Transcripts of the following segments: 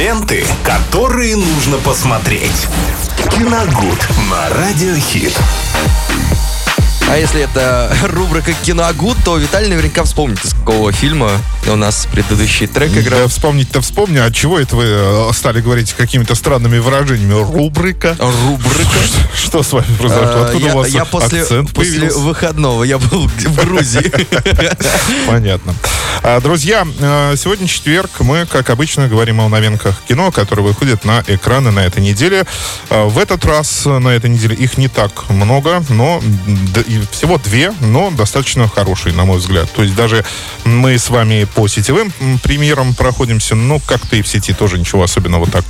Ленты, которые нужно посмотреть. Киногуд на Радиохит. А если это рубрика «Киногуд», то Виталий наверняка вспомнит, из какого фильма у нас предыдущий трек играл. Да, вспомнить-то вспомни, а чего это вы э, стали говорить какими-то странными выражениями? Рубрика? Рубрика? Что с вами произошло? А, Откуда я, у вас я после, акцент после выходного, я был в Грузии. Понятно. А, Друзья, э, сегодня четверг. Мы, как обычно, говорим о новинках кино, которые выходят на экраны на этой неделе. А, В этот раз на этой неделе их не так много, но всего две, но достаточно хорошие, на мой взгляд. То есть даже мы с вами по сетевым премьерам проходимся, ну, как-то и в сети тоже ничего особенного так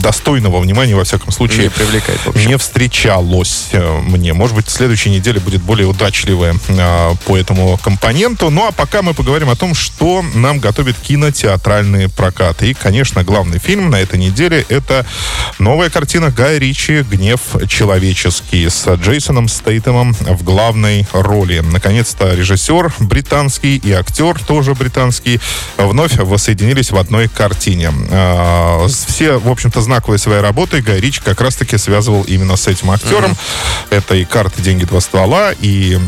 достойного внимания, во всяком случае, Не привлекает, не встречалось э, мне. Может быть, следующая неделя будет более удачливая по этому компоненту. Ну, а пока мы поговорим о том, что нам готовит кинотеатральные прокаты. И, конечно, главный фильм на этой неделе — это новая картина Гая Ричи «Гнев человеческий» с Джейсоном Стейтемом в главной роли. Наконец-то режиссер британский и актер тоже британский вновь воссоединились в одной картине. А, Все, в общем-то, знаковые свои работы Гай Ричи как раз-таки связывал именно с этим актером. Это и «Карты, деньги, два ствола», и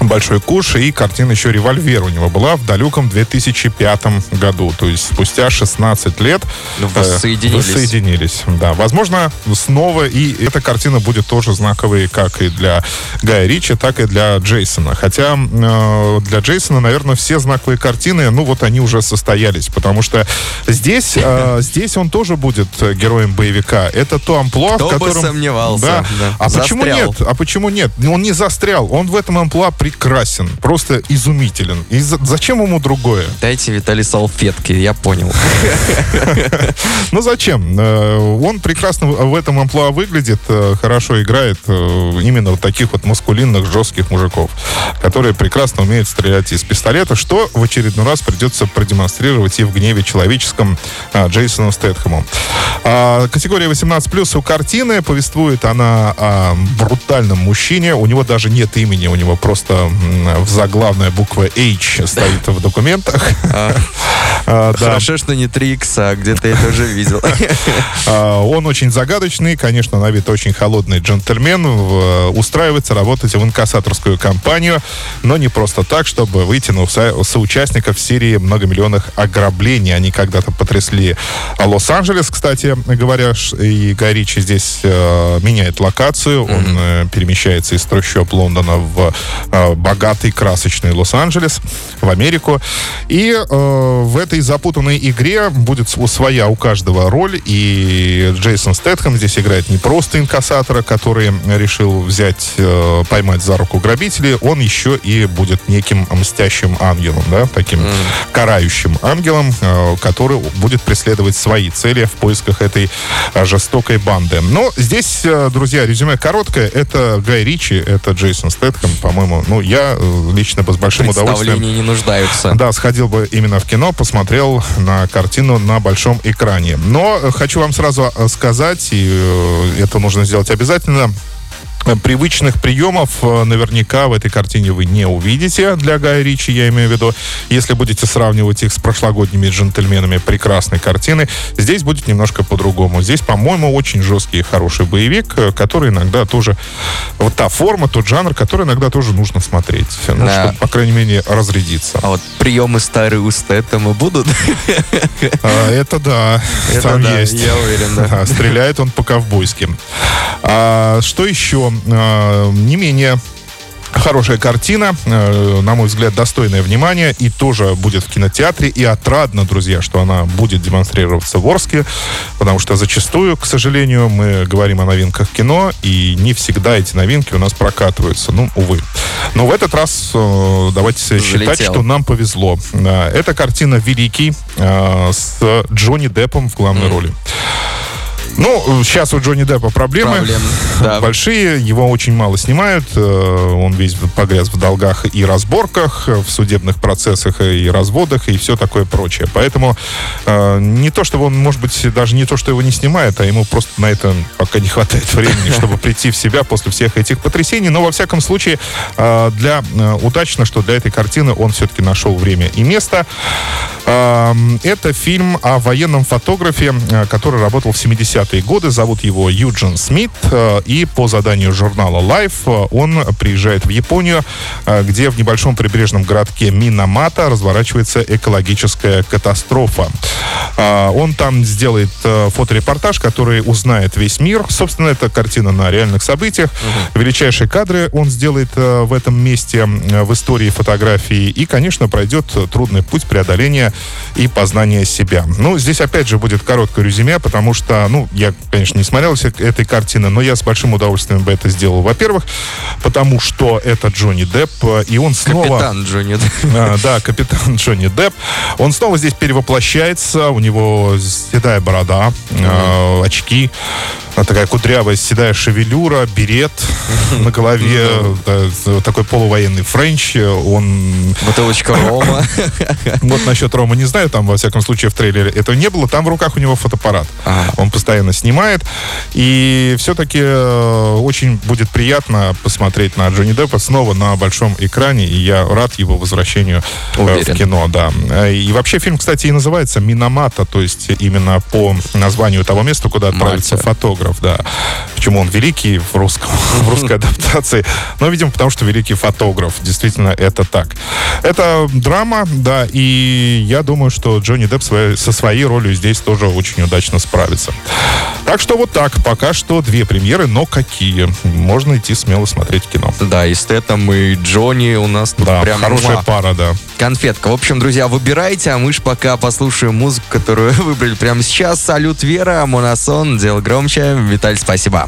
Большой куш и картина еще «Револьвер» у него была в далеком 2005 году. То есть спустя 16 лет Ну, э, воссоединились. воссоединились. Да, возможно, снова и эта картина будет тоже знаковой как и для Гая Ричи, так и для Джейсона. Хотя э, для Джейсона, наверное, все знаковые картины, ну вот они уже состоялись, потому что здесь, э, здесь он тоже будет героем боевика. Это то амплуа, Кто в бы котором... сомневался, Да. да. А почему Застрял. нет? А почему нет? Он не застрял. Он в этом амплуа прекрасен. Просто изумителен. И за- зачем ему другое? Дайте Виталий салфетки, я понял. Ну зачем? Э, Он прекрасно в этом амплуа выглядит, э, хорошо играет э, именно вот таких вот маскулинных, жестких мужиков, которые прекрасно умеют стрелять из пистолета, что в очередной раз придется продемонстрировать и в гневе человеческом Джейсону Стэтхэму. А, Категория 18+, у картины повествует она о брутальном мужчине. У него даже нет имени, у него просто в заглавная буква H стоит в документах. А, А. Хорошо, что не 3 икса, где-то я это уже видел. А, Он очень загадочный, конечно, на вид очень холодный джентльмен. Устраивается работать в инкассаторскую компанию, но не просто так, чтобы выйти на соучастников серии многомиллионных ограблений. Они когда-то потрясли Лос-Анджелес, кстати говоря, и Гай Ричи здесь э, меняет локацию. Он э, перемещается из трущоб Лондона в э, богатый, красочный Лос-Анджелес, в Америку. И э, в этой запутанной игре будет св- своя у каждого роль. И Джейсон Стэтхэм здесь играет не просто инкассатора, который решил взять, э, поймать за руку грабителей, он еще и будет неким мстящим ангелом, да, таким карающим ангелом, э, который будет преследовать свои цели в поисках этой э, жестокой банды. Но здесь, э, друзья, резюме короткое. Это Гай Ричи, это Джейсон Стэтхэм, по-моему. Ну, я э, лично бы с большим удовольствием не нуждаются. да, сходил бы именно в кино, посмотрел на картину на большом экране. Но э, хочу вам сразу э, сказать, и это нужно сделать обязательно, Привычных приемов э, наверняка в этой картине вы не увидите для Гая Ричи, я имею в виду. Если будете сравнивать их с прошлогодними джентльменами прекрасной картины, здесь будет немножко по-другому. Здесь, по-моему, очень жесткий и хороший боевик, э, который иногда тоже... Вот та форма, тот жанр, который иногда тоже нужно смотреть. Ну, Да. чтобы, по крайней мере, разрядиться. А вот приемы старые у Стэттема будут? А, это да, Это там да, есть. я уверен, да. Да, стреляет он по-ковбойски. А, что еще? А, не менее Хорошая картина, э, на мой взгляд, достойное внимания, и тоже будет в кинотеатре, и отрадно, друзья, что она будет демонстрироваться в Орске, потому что зачастую, к сожалению, мы говорим о новинках кино, и не всегда эти новинки у нас прокатываются, ну, увы. Но в этот раз э, давайте считать, Залетел. что нам повезло. Э, Эта картина «Великий» э, с Джонни Деппом в главной роли. Ну, сейчас у Джонни Деппа проблемы. Да. Большие, его очень мало снимают. э, Он весь погряз в долгах и разборках, в судебных процессах и разводах, и все такое прочее. Поэтому э, не то, что он, может быть, даже не то, что его не снимает, а ему просто на это пока не хватает времени, чтобы прийти в себя после всех этих потрясений. Но, во всяком случае, э, для удачно, что для этой картины он все-таки нашел время и место. Это фильм о военном фотографе, э, который работал в 70-е годы. Зовут его Юджин Смит. э, И по заданию журнала Life э, он приезжает в Японию, где в небольшом прибрежном городке Минамата разворачивается экологическая катастрофа. Он там сделает фоторепортаж, который узнает весь мир. Собственно, это картина на реальных событиях. Величайшие кадры он сделает в этом месте в истории фотографии. И, конечно, пройдет трудный путь преодоления и познания себя. Ну, здесь опять же будет короткое резюме, потому что, ну, я, конечно, не смотрел все- этой картины, но я с большим удовольствием бы это сделал. Во-первых, потому что это Джонни Депп, и он снова... Капитан Джонни Депп. А, да, капитан Джонни Депп. Он снова здесь перевоплощается. У него седая борода, э, очки, такая кудрявая седая шевелюра, берет на голове, такой полувоенный френч. Он Бутылочка рома. вот насчет рома не знаю, там, во всяком случае, в трейлере этого не было. Там в руках у него фотоаппарат. Ага. Он постоянно снимает. И все-таки э, очень будет приятно посмотреть на Джонни Деппа снова на большом экране. И я рад его возвращению э, Уверен. в кино, да. Э, И вообще фильм, кстати, и называется Миномата, то есть именно по названию того места, куда отправится Мальта. Фотограф, да. Почему он великий в русском, в русской адаптации? Ну, видимо, потому что великий фотограф. Действительно, это так. Это драма, да, и я думаю, что Джонни Депп своей- со своей ролью здесь тоже очень удачно справится. Так что вот так. Пока что две премьеры, но какие? Можно идти смело смотреть кино. Да, и Стэтом, и Джонни у нас тут Да, прям хорошая муа. пара, да. конфетка. В общем, друзья, выбирайте, а мы ж пока послушаем музыку, которую выбрали прямо сейчас. Салют, Вера, Монасон, Дело громче. Виталь, спасибо.